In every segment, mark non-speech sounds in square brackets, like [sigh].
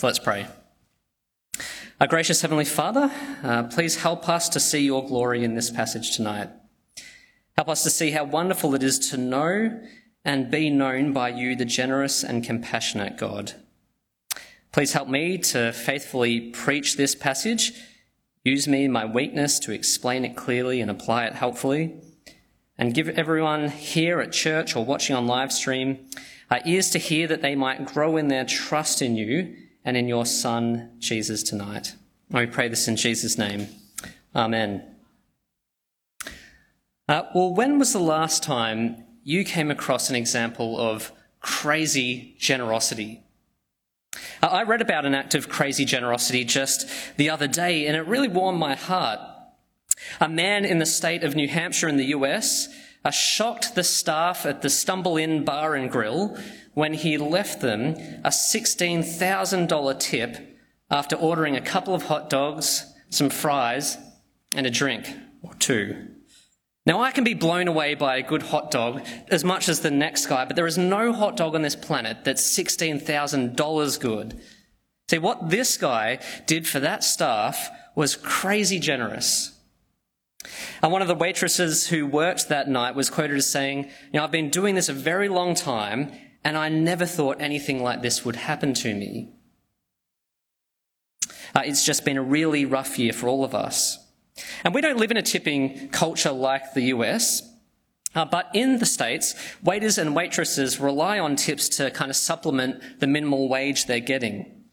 So let's pray. Our gracious Heavenly Father, uh, please help us to see your glory in this passage tonight. Help us to see how wonderful it is to know and be known by you, the generous and compassionate God. Please help me to faithfully preach this passage. Use me, my weakness, to explain it clearly and apply it helpfully. And give everyone here at church or watching on live stream uh, ears to hear that they might grow in their trust in you and in your Son, Jesus, tonight. we pray this in Jesus' name. Amen. Uh, well, when was the last time you came across an example of crazy generosity? Uh, I read about an act of crazy generosity just the other day, and it really warmed my heart. A man in the state of New Hampshire in the US uh, shocked the staff at the Stumble Inn Bar and Grill when he left them a $16,000 tip after ordering a couple of hot dogs, some fries, and a drink or two. Now, I can be blown away by a good hot dog as much as the next guy, but there is no hot dog on this planet that's $16,000 good. See, what this guy did for that staff was crazy generous. And one of the waitresses who worked that night was quoted as saying, You know, I've been doing this a very long time, and I never thought anything like this would happen to me. Uh, it's just been a really rough year for all of us. And we don't live in a tipping culture like the US. Uh, but in the States, waiters and waitresses rely on tips to kind of supplement the minimal wage they're getting.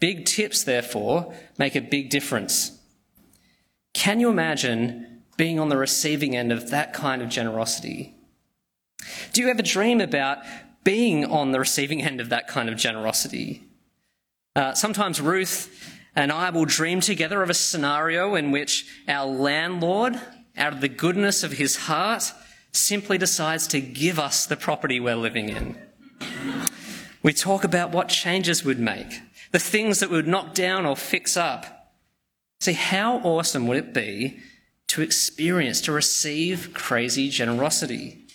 Big tips, therefore, make a big difference. Can you imagine being on the receiving end of that kind of generosity? Do you ever dream about being on the receiving end of that kind of generosity? Uh, sometimes Ruth and I will dream together of a scenario in which our landlord, out of the goodness of his heart, simply decides to give us the property we're living in. We talk about what changes we'd make, the things that we would knock down or fix up. See, how awesome would it be to experience, to receive crazy generosity?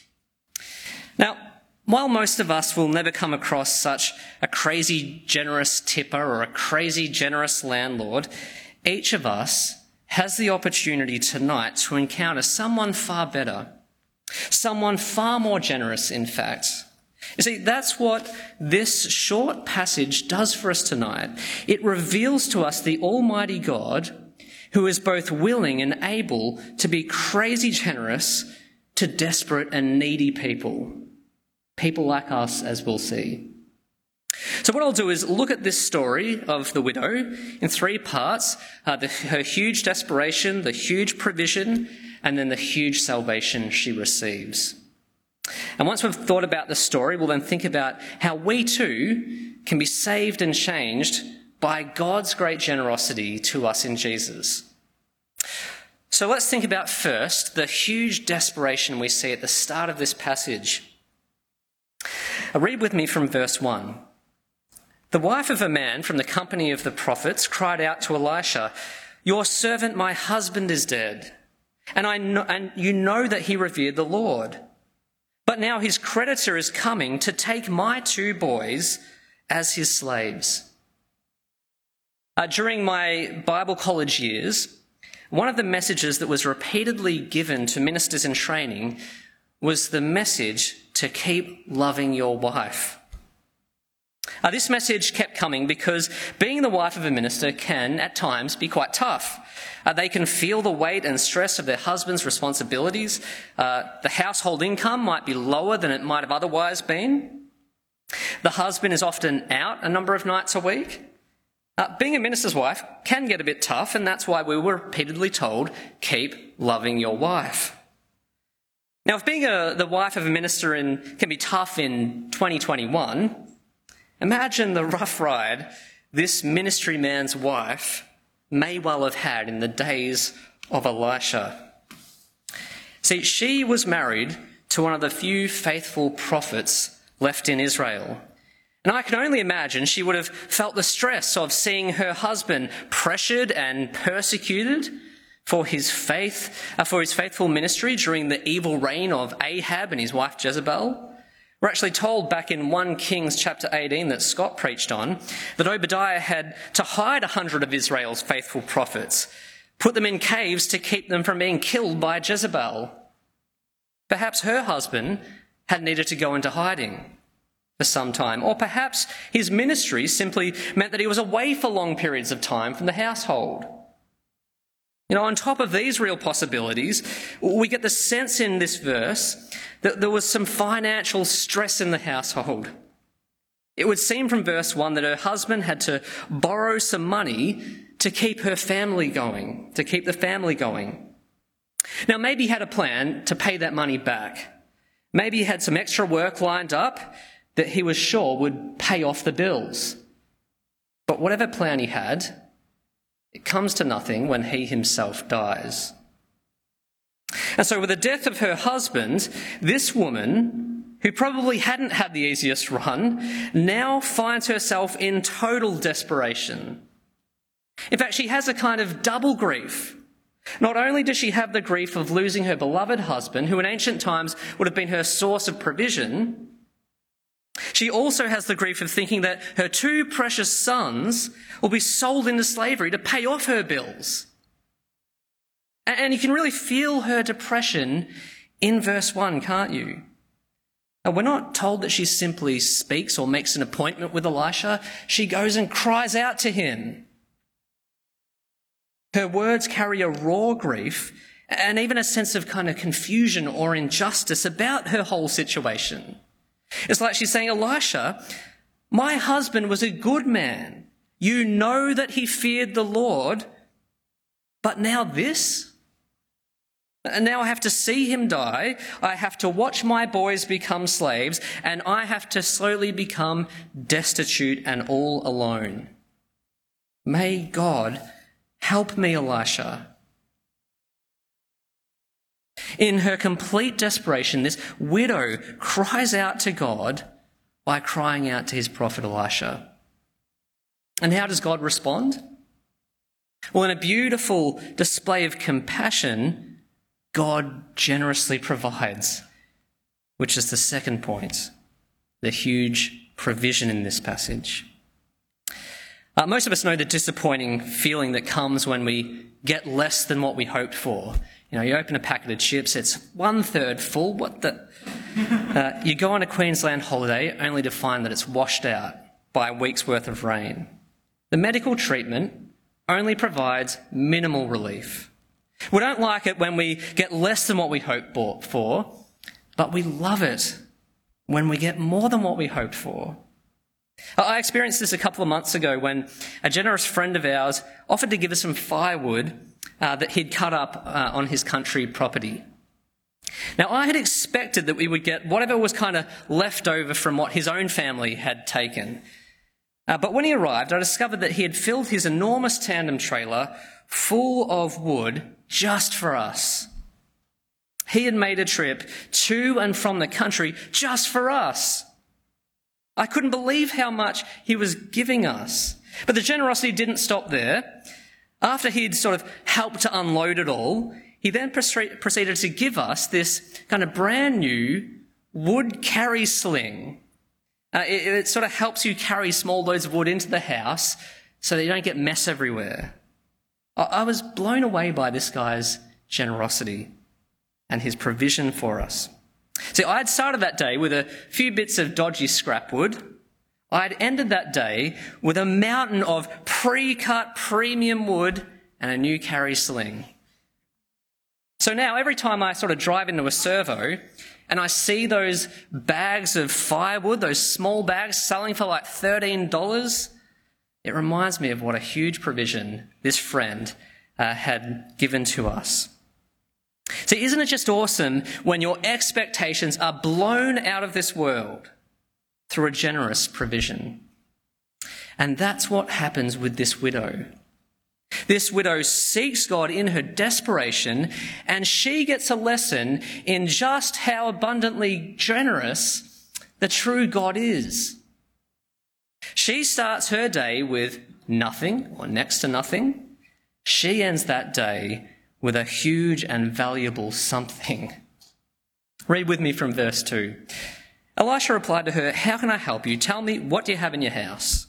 Now, while most of us will never come across such a crazy generous tipper or a crazy generous landlord, each of us has the opportunity tonight to encounter someone far better, someone far more generous, in fact. You see, that's what this short passage does for us tonight. It reveals to us the Almighty God who is both willing and able to be crazy generous to desperate and needy people people like us, as we'll see. So, what I'll do is look at this story of the widow in three parts uh, the, her huge desperation, the huge provision, and then the huge salvation she receives. And once we've thought about the story, we'll then think about how we too can be saved and changed by God's great generosity to us in Jesus. So let's think about first the huge desperation we see at the start of this passage. Uh, read with me from verse 1. The wife of a man from the company of the prophets cried out to Elisha, Your servant, my husband, is dead. And, I know, and you know that he revered the Lord. But now his creditor is coming to take my two boys as his slaves. Uh, during my Bible college years, one of the messages that was repeatedly given to ministers in training was the message to keep loving your wife. Uh, this message kept coming because being the wife of a minister can, at times, be quite tough. Uh, they can feel the weight and stress of their husband's responsibilities. Uh, the household income might be lower than it might have otherwise been. The husband is often out a number of nights a week. Uh, being a minister's wife can get a bit tough, and that's why we were repeatedly told keep loving your wife. Now, if being a, the wife of a minister in, can be tough in 2021, imagine the rough ride this ministry man's wife may well have had in the days of Elisha. See, she was married to one of the few faithful prophets left in Israel. And I can only imagine she would have felt the stress of seeing her husband pressured and persecuted for his faith, uh, for his faithful ministry during the evil reign of Ahab and his wife Jezebel. We're actually told back in 1 Kings chapter 18 that Scott preached on that Obadiah had to hide a hundred of Israel's faithful prophets, put them in caves to keep them from being killed by Jezebel. Perhaps her husband had needed to go into hiding for some time, or perhaps his ministry simply meant that he was away for long periods of time from the household. You know, on top of these real possibilities, we get the sense in this verse that there was some financial stress in the household. It would seem from verse 1 that her husband had to borrow some money to keep her family going, to keep the family going. Now, maybe he had a plan to pay that money back. Maybe he had some extra work lined up that he was sure would pay off the bills. But whatever plan he had, it comes to nothing when he himself dies. And so, with the death of her husband, this woman, who probably hadn't had the easiest run, now finds herself in total desperation. In fact, she has a kind of double grief. Not only does she have the grief of losing her beloved husband, who in ancient times would have been her source of provision, she also has the grief of thinking that her two precious sons will be sold into slavery to pay off her bills. And you can really feel her depression in verse 1, can't you? And we're not told that she simply speaks or makes an appointment with Elisha. She goes and cries out to him. Her words carry a raw grief and even a sense of kind of confusion or injustice about her whole situation. It's like she's saying, Elisha, my husband was a good man. You know that he feared the Lord, but now this? And now I have to see him die. I have to watch my boys become slaves, and I have to slowly become destitute and all alone. May God help me, Elisha. In her complete desperation, this widow cries out to God by crying out to his prophet Elisha. And how does God respond? Well, in a beautiful display of compassion, God generously provides, which is the second point, the huge provision in this passage. Uh, most of us know the disappointing feeling that comes when we get less than what we hoped for. You know, you open a packet of chips, it's one third full. What the? Uh, you go on a Queensland holiday only to find that it's washed out by a week's worth of rain. The medical treatment only provides minimal relief. We don't like it when we get less than what we hoped for, but we love it when we get more than what we hoped for. I experienced this a couple of months ago when a generous friend of ours offered to give us some firewood uh, that he'd cut up uh, on his country property. Now, I had expected that we would get whatever was kind of left over from what his own family had taken. Uh, but when he arrived, I discovered that he had filled his enormous tandem trailer full of wood just for us. He had made a trip to and from the country just for us. I couldn't believe how much he was giving us. But the generosity didn't stop there. After he'd sort of helped to unload it all, he then proceeded to give us this kind of brand new wood carry sling. Uh, it, it sort of helps you carry small loads of wood into the house so that you don't get mess everywhere. I, I was blown away by this guy's generosity and his provision for us. See, I had started that day with a few bits of dodgy scrap wood I had ended that day with a mountain of pre cut premium wood and a new carry sling. So now, every time I sort of drive into a servo and I see those bags of firewood, those small bags selling for like $13, it reminds me of what a huge provision this friend uh, had given to us. See, isn't it just awesome when your expectations are blown out of this world? Through a generous provision. And that's what happens with this widow. This widow seeks God in her desperation, and she gets a lesson in just how abundantly generous the true God is. She starts her day with nothing or next to nothing. She ends that day with a huge and valuable something. Read with me from verse 2. Elisha replied to her, How can I help you? Tell me, what do you have in your house?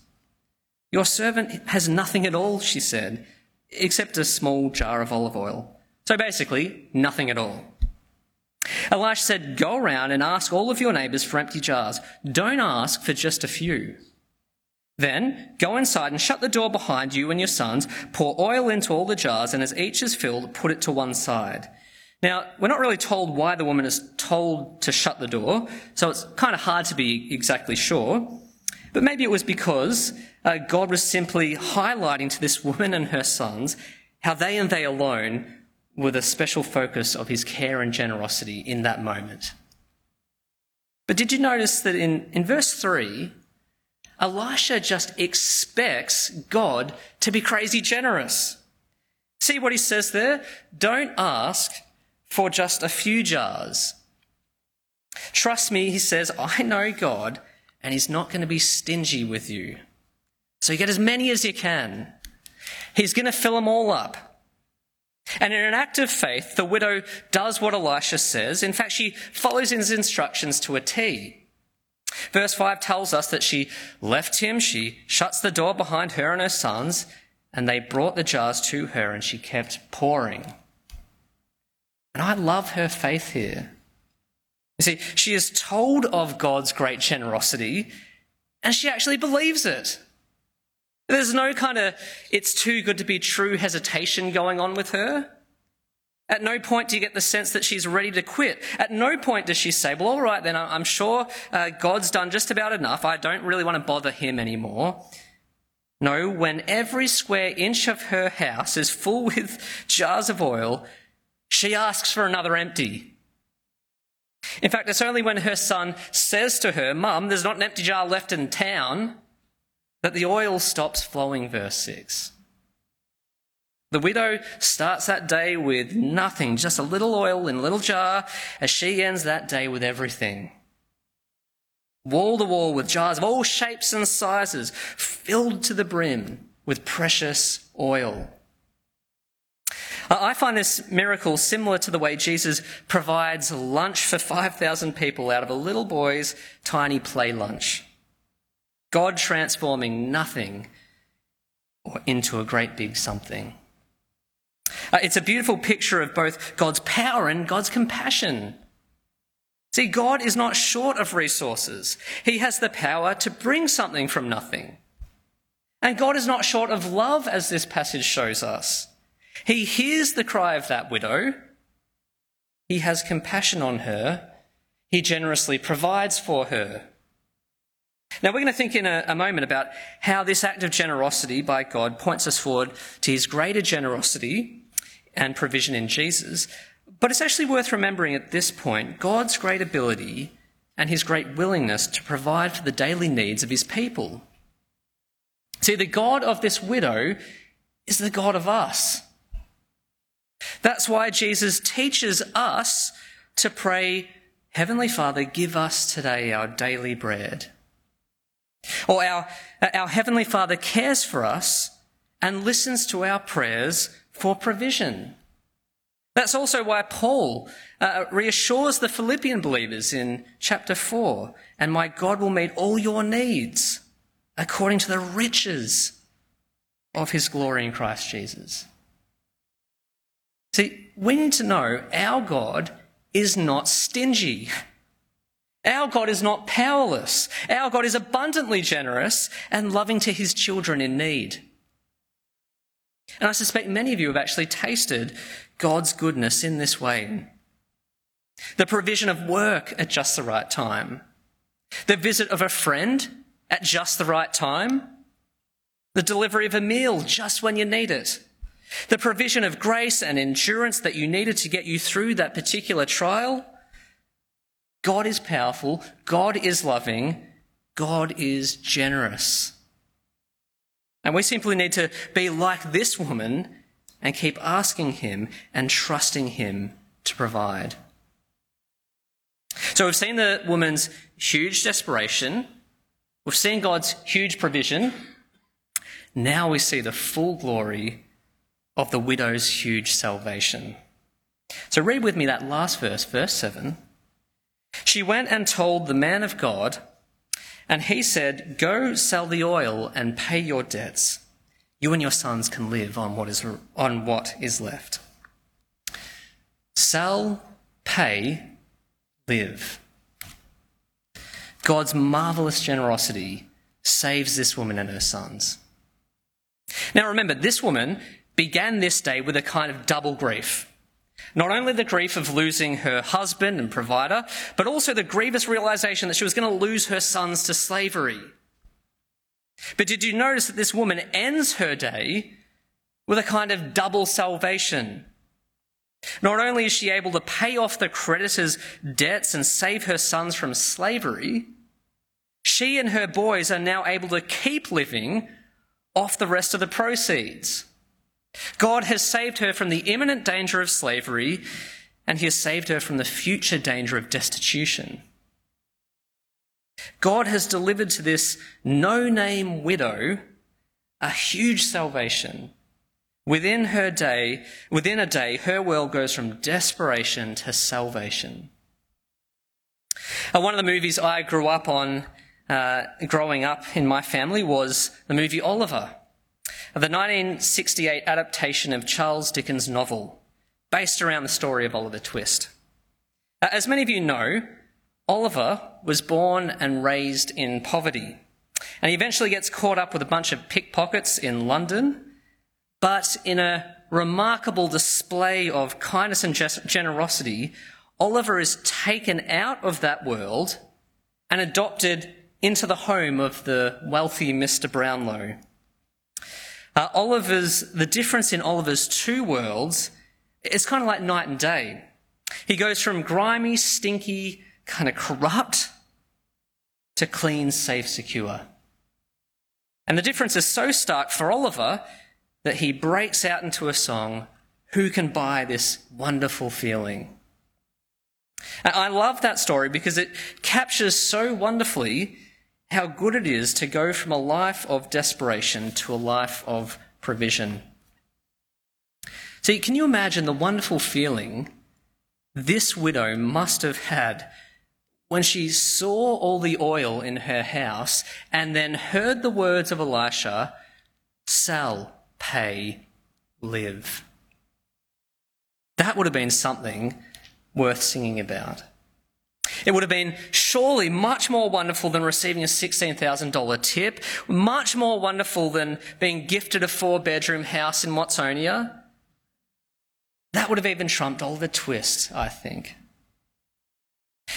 Your servant has nothing at all, she said, except a small jar of olive oil. So basically, nothing at all. Elisha said, Go around and ask all of your neighbors for empty jars. Don't ask for just a few. Then go inside and shut the door behind you and your sons, pour oil into all the jars, and as each is filled, put it to one side. Now, we're not really told why the woman is told to shut the door, so it's kind of hard to be exactly sure. But maybe it was because uh, God was simply highlighting to this woman and her sons how they and they alone were the special focus of his care and generosity in that moment. But did you notice that in, in verse 3, Elisha just expects God to be crazy generous? See what he says there? Don't ask for just a few jars. Trust me, he says, I know God, and he's not going to be stingy with you. So you get as many as you can. He's going to fill them all up. And in an act of faith, the widow does what Elisha says. In fact, she follows his instructions to a T. Verse 5 tells us that she left him, she shuts the door behind her and her sons, and they brought the jars to her, and she kept pouring. And I love her faith here. You see, she is told of God's great generosity, and she actually believes it. There's no kind of, it's too good to be true hesitation going on with her. At no point do you get the sense that she's ready to quit. At no point does she say, well, all right, then I'm sure uh, God's done just about enough. I don't really want to bother him anymore. No, when every square inch of her house is full [laughs] with jars of oil, she asks for another empty. In fact, it's only when her son says to her, Mum, there's not an empty jar left in town, that the oil stops flowing, verse 6. The widow starts that day with nothing, just a little oil in a little jar, as she ends that day with everything. Wall to wall with jars of all shapes and sizes, filled to the brim with precious oil. I find this miracle similar to the way Jesus provides lunch for 5,000 people out of a little boy's tiny play lunch. God transforming nothing into a great big something. Uh, it's a beautiful picture of both God's power and God's compassion. See, God is not short of resources. He has the power to bring something from nothing. And God is not short of love, as this passage shows us. He hears the cry of that widow. He has compassion on her. He generously provides for her. Now, we're going to think in a, a, moment about how this act of generosity by God points us forward to his greater generosity and provision in Jesus. But it's actually worth remembering at this point God's great ability and his great willingness to provide for the daily needs of his people. See, the God of this widow is the God of us. That's why Jesus teaches us to pray, Heavenly Father, give us today our daily bread. Or our, our Heavenly Father cares for us and listens to our prayers for provision. That's also why Paul uh, reassures the Philippian believers in chapter 4 and my God will meet all your needs according to the riches of his glory in Christ Jesus. See, we need to know our God is not stingy. Our God is not powerless. Our God is abundantly generous and loving to his children in need. And I suspect many of you have actually tasted God's goodness in this way. The provision of work at just the right time. The visit of a friend at just the right time. The delivery of a meal just when you need it. The provision of grace and endurance that you needed to get you through that particular trial God is powerful, God is loving, God is generous. And we simply need to be like this woman and keep asking Him and trusting Him to provide. So we've seen the woman's huge desperation, we've seen God's huge provision. Now we see the full glory of the widow's huge salvation. So read with me that last verse, verse 7. She went and told the man of God, and he said, Go sell the oil and pay your debts. You and your sons can live on what is, on what is left. Sell, pay, live. God's marvelous generosity saves this woman and her sons. Now remember, this woman began this day with a kind of double grief. Not only the grief of losing her husband and provider, but also the grievous realization that she was going to lose her sons to slavery. But did you notice that this woman ends her day with a kind of double salvation? Not only is she able to pay off the creditor's debts and save her sons from slavery, she and her boys are now able to keep living off the rest of the proceeds. God has saved her from the imminent danger of slavery, and He has saved her from the future danger of destitution. God has delivered to this no name widow a huge salvation. Within her day, within a day, her world goes from desperation to salvation. Uh, one of the movies I grew up on, uh, growing up in my family, was the movie Oliver the 1968 adaptation of Charles Dickens' novel, based around the story of Oliver Twist. Uh, as many of you know, Oliver was born and raised in poverty, and he eventually gets caught up with a bunch of pickpockets in London, but in a remarkable display of kindness and generosity, Oliver is taken out of that world and adopted into the home of the wealthy Mr. Brownlow. Uh, Oliver's, the difference in Oliver's two worlds is kind of like night and day. He goes from grimy, stinky, kind of corrupt to clean, safe, secure. And the difference is so stark for Oliver that he breaks out into a song, Who Can Buy This Wonderful Feeling? And I love that story because it captures so wonderfully how good it is to go from a life of desperation to a life of provision. See, can you imagine the wonderful feeling this widow must have had when she saw all the oil in her house and then heard the words of Elisha sell, pay, live? That would have been something worth singing about. It would have been surely much more wonderful than receiving a $16,000 tip, much more wonderful than being gifted a four bedroom house in Watsonia. That would have even trumped Oliver Twist, I think.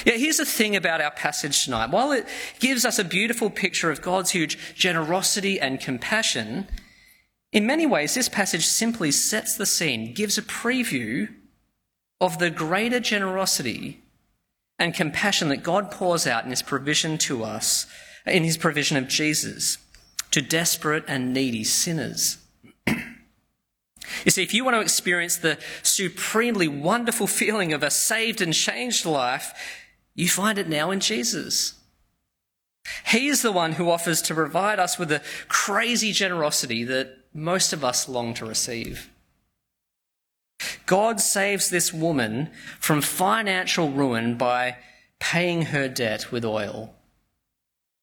Yeah, here's the thing about our passage tonight. While it gives us a beautiful picture of God's huge generosity and compassion, in many ways, this passage simply sets the scene, gives a preview of the greater generosity and compassion that God pours out in his provision to us, in his provision of Jesus, to desperate and needy sinners. [clears throat] you see, if you want to experience the supremely wonderful feeling of a saved and changed life, you find it now in Jesus. He is the one who offers to provide us with the crazy generosity that most of us long to receive. God saves this woman from financial ruin by paying her debt with oil.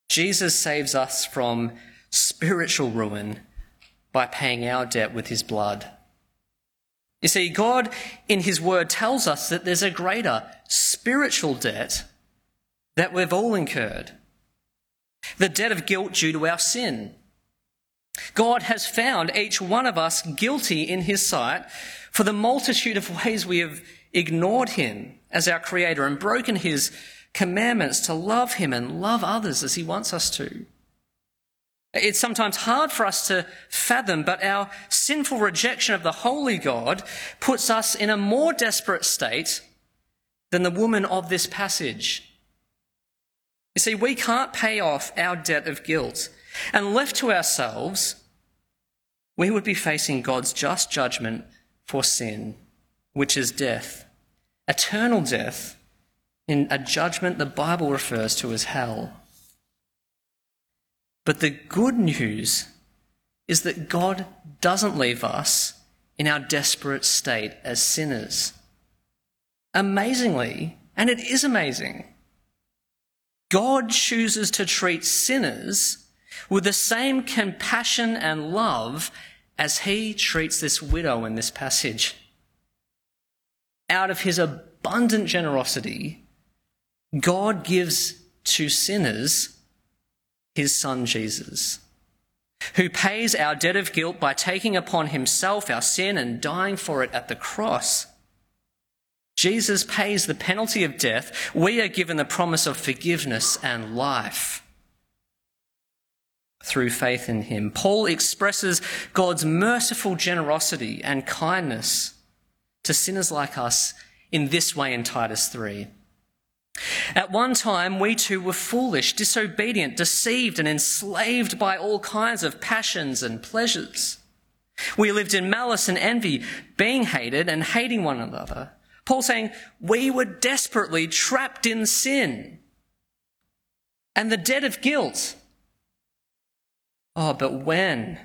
Jesus saves us from spiritual ruin by paying our debt with his blood. You see, God in his word tells us that there's a greater spiritual debt that we've all incurred the debt of guilt due to our sin. God has found each one of us guilty in his sight for the multitude of ways we have ignored him as our creator and broken his commandments to love him and love others as he wants us to. It's sometimes hard for us to fathom, but our sinful rejection of the holy God puts us in a more desperate state than the woman of this passage. You see, we can't pay off our debt of guilt. And left to ourselves, we would be facing God's just judgment for sin, which is death, eternal death, in a judgment the Bible refers to as hell. But the good news is that God doesn't leave us in our desperate state as sinners. Amazingly, and it is amazing, God chooses to treat sinners with the same compassion and love as he treats this widow in this passage. Out of his abundant generosity, God gives to sinners his son Jesus, who pays our debt of guilt by taking upon himself our sin and dying for it at the cross. Jesus pays the penalty of death. We are given the promise of forgiveness and life through faith in him. Paul expresses God's merciful generosity and kindness to sinners like us in this way in Titus 3. At one time, we too were foolish, disobedient, deceived, and enslaved by all kinds of passions and pleasures. We lived in malice and envy, being hated and hating one another. Paul saying, we were desperately trapped in sin and the debt of guilt. Oh, but when?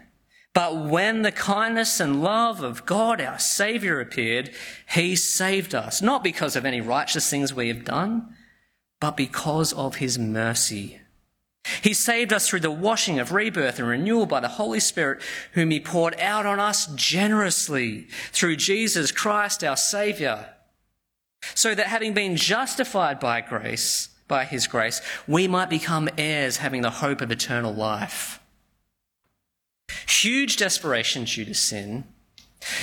But when the kindness and love of God, our Saviour, appeared, He saved us, not because of any righteous things we have done, but because of His mercy. He saved us through the washing of rebirth and renewal by the Holy Spirit, whom He poured out on us generously through Jesus Christ, our Saviour so that having been justified by grace, by his grace, we might become heirs having the hope of eternal life. Huge desperation due to sin,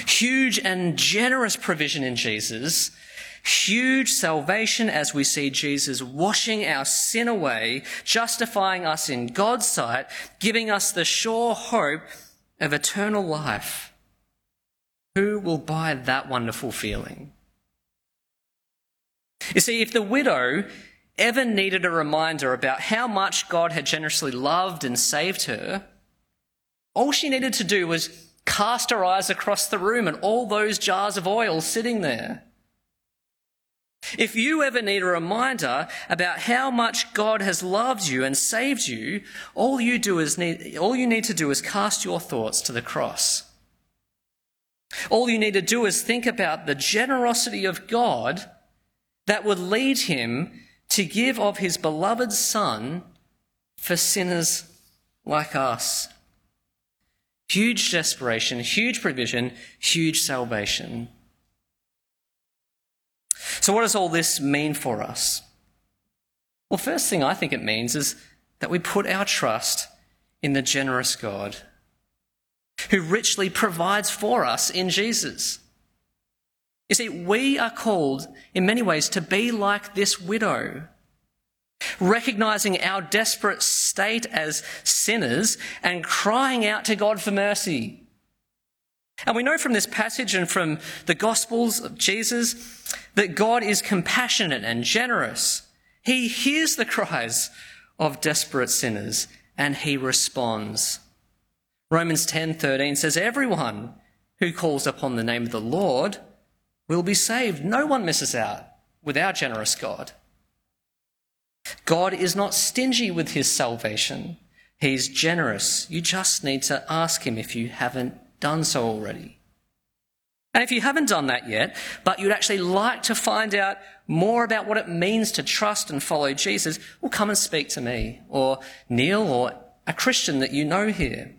huge and generous provision in Jesus, huge salvation as we see Jesus washing our sin away, justifying us in God's sight, giving us the sure hope of eternal life. Who will buy that wonderful feeling? You see, if the widow ever needed a reminder about how much God had generously loved and saved her, all she needed to do was cast her eyes across the room and all those jars of oil sitting there. If you ever need a reminder about how much God has loved you and saved you, all you do is need, all you need to do is cast your thoughts to the cross. All you need to do is think about the generosity of God that would lead him to give of his beloved Son for sinners like us. Huge desperation, huge provision, huge salvation. So, what does all this mean for us? Well, first thing I think it means is that we put our trust in the generous God who richly provides for us in Jesus. You see, we are called in many ways to be like this widow, recognizing our desperate state as sinners and crying out to God for mercy. And we know from this passage and from the Gospels of Jesus that God is compassionate and generous. He hears the cries of desperate sinners and he responds. Romans 10:13 says everyone who calls upon the name of the Lord will be saved. No one misses out with our generous God. God is not stingy with his salvation. He's generous. You just need to ask him if you haven't done so already. And if you haven't done that yet, but you'd actually like to find out more about what it means to trust and follow Jesus, well, come and speak to me or Neil or a Christian that you know here.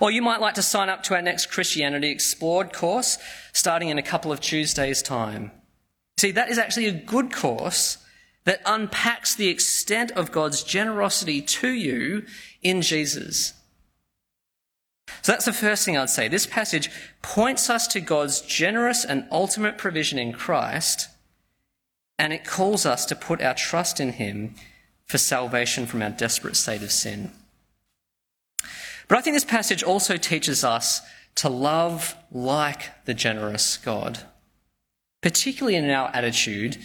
Or you might like to sign up to our next Christianity Explored course starting in a couple of Tuesdays' time. See, that is actually a good course that unpacks the extent of God's generosity to you in Jesus. So that's the first thing I'd say. This passage points us to God's generous and ultimate provision in Christ, and it calls us to put our trust in Him for salvation from our desperate state of sin. But I think this passage also teaches us to love like the generous God, particularly in our attitude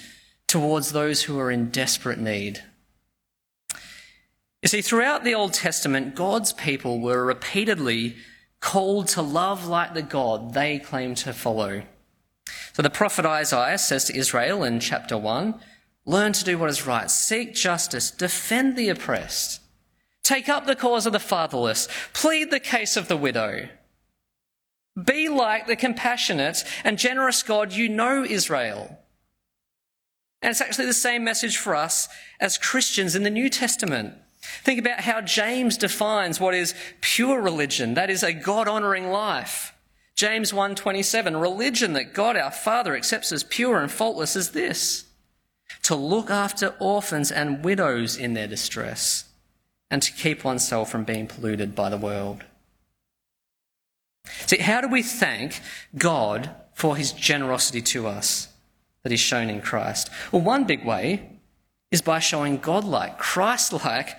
towards those who are in desperate need. You see, throughout the Old Testament, God's people were repeatedly called to love like the God they claim to follow. So the prophet Isaiah says to Israel in chapter 1 Learn to do what is right, seek justice, defend the oppressed, Take up the cause of the fatherless. Plead the case of the widow. Be like the compassionate and generous God you know, Israel. And it's actually the same message for us as Christians in the New Testament. Think about how James defines what is pure religion, that is a God-honoring life. James 1:27 Religion that God our Father accepts as pure and faultless is this: to look after orphans and widows in their distress and to keep oneself from being polluted by the world. See, how do we thank God for his generosity to us that is shown in Christ? Well, one big way is by showing God-like, Christ-like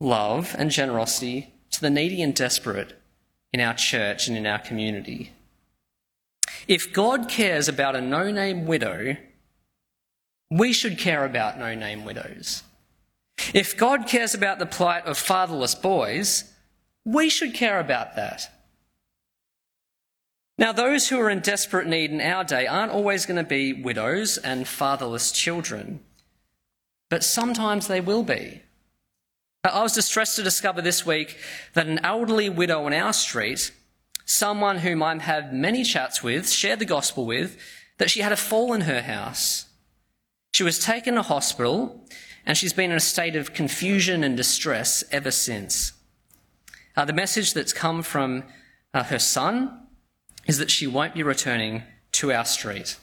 love and generosity to the needy and desperate in our church and in our community. If God cares about a no name widow, we should care about no name widows. If God cares about the plight of fatherless boys, we should care about that. Now, those who are in desperate need in our day aren't always going to be widows and fatherless children, but sometimes they will be. I was distressed to discover this week that an elderly widow on our street, someone whom I've had many chats with, shared the gospel with, that she had a fall in her house. She was taken to hospital and she's been in a state of confusion and distress ever since. Uh, the message that's come from uh, her son is that she won't be returning to our street.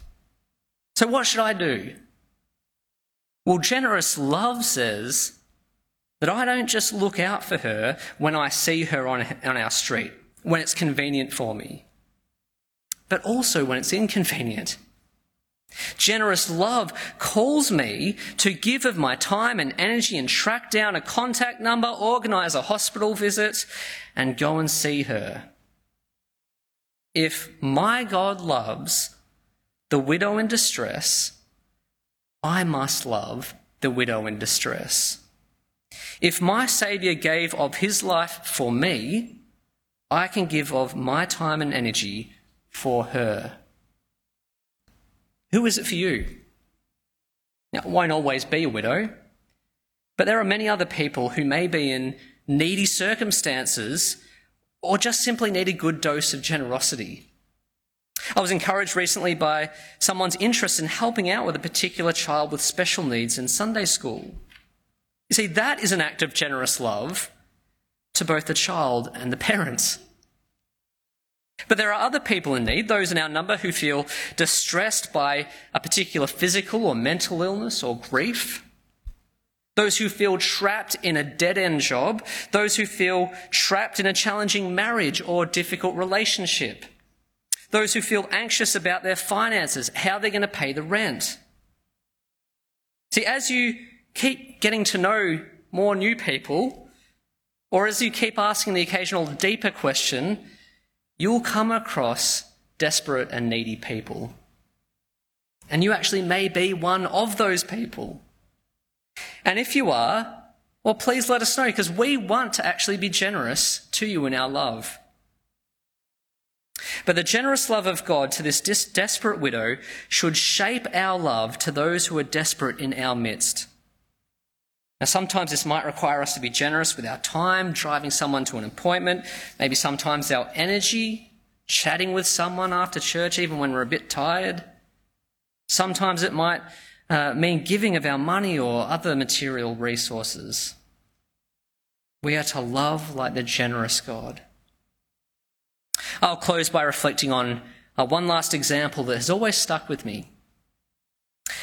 So, what should I do? Well, generous love says that I don't just look out for her when I see her on, on our street, when it's convenient for me, but also when it's inconvenient. Generous love calls me to give of my time and energy and track down a contact number, organize a hospital visit, and go and see her. If my God loves the widow in distress, I must love the widow in distress. If my Saviour gave of his life for me, I can give of my time and energy for her. Who is it for you? Now, it won't always be a widow, but there are many other people who may be in needy circumstances or just simply need a good dose of generosity. I was encouraged recently by someone's interest in helping out with a particular child with special needs in Sunday school. You see, that is an act of generous love to both the child and the parents. But there are other people in need, those in our number who feel distressed by a particular physical or mental illness or grief. Those who feel trapped in a dead end job. Those who feel trapped in a challenging marriage or difficult relationship. Those who feel anxious about their finances, how they're going to pay the rent. See, as you keep getting to know more new people, or as you keep asking the occasional deeper question, you'll come across desperate and needy people. And you actually may be one of those people. And if you are, well, please let us know because we want to actually be generous to you in our love. But the generous love of God to this dis- desperate widow should shape our love to those who are desperate in our midst. Now, sometimes this might require us to be generous with our time, driving someone to an appointment, maybe sometimes our energy, chatting with someone after church, even when we're a bit tired. Sometimes it might uh, mean giving of our money or other material resources. We are to love like the generous God. I'll close by reflecting on uh, one last example that has always stuck with me.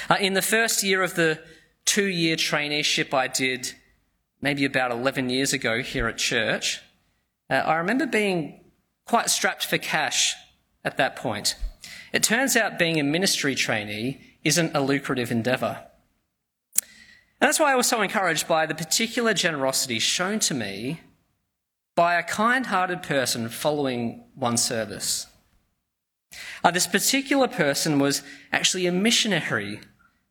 Uh, in the first year of the two year traineeship I did maybe about 11 years ago here at church, uh, I remember being quite strapped for cash at that point. It turns out being a ministry trainee isn't a lucrative endeavour. And that's why I was so encouraged by the particular generosity shown to me by a kind hearted person following one service. Uh, this particular person was actually a missionary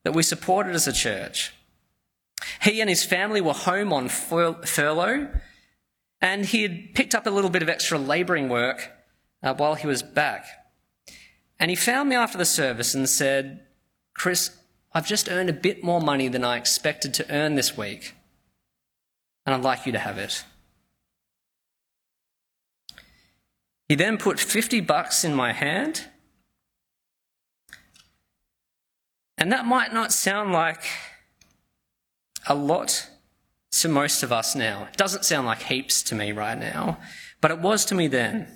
that we supported as a church. He and his family were home on furlough, and he had picked up a little bit of extra labouring work uh, while he was back. And he found me after the service and said, Chris, I've just earned a bit more money than I expected to earn this week, and I'd like you to have it. He then put 50 bucks in my hand And that might not sound like a lot to most of us now. It doesn't sound like heaps to me right now, but it was to me then.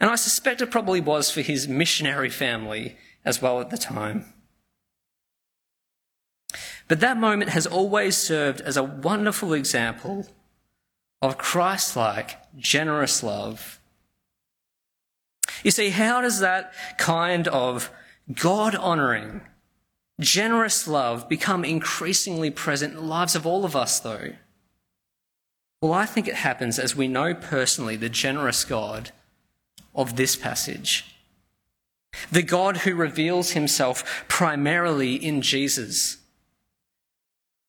And I suspect it probably was for his missionary family as well at the time. But that moment has always served as a wonderful example of Christ like, generous love. You see, how does that kind of God honoring, generous love become increasingly present in the lives of all of us, though? Well, I think it happens as we know personally the generous God of this passage. The God who reveals himself primarily in Jesus.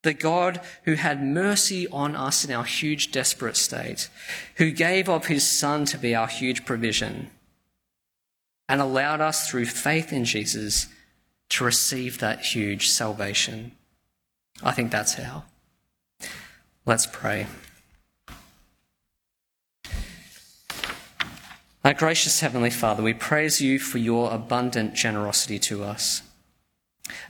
The God who had mercy on us in our huge, desperate state, who gave of his Son to be our huge provision, and allowed us through faith in Jesus to receive that huge salvation. I think that's how. Let's pray. Our gracious Heavenly Father, we praise you for your abundant generosity to us.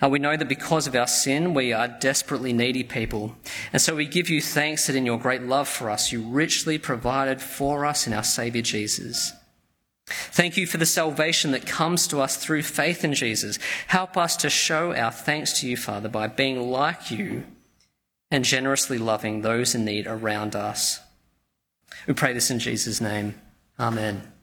And we know that because of our sin, we are desperately needy people. And so we give you thanks that in your great love for us, you richly provided for us in our Saviour Jesus. Thank you for the salvation that comes to us through faith in Jesus. Help us to show our thanks to you, Father, by being like you and generously loving those in need around us. We pray this in Jesus' name. Amen.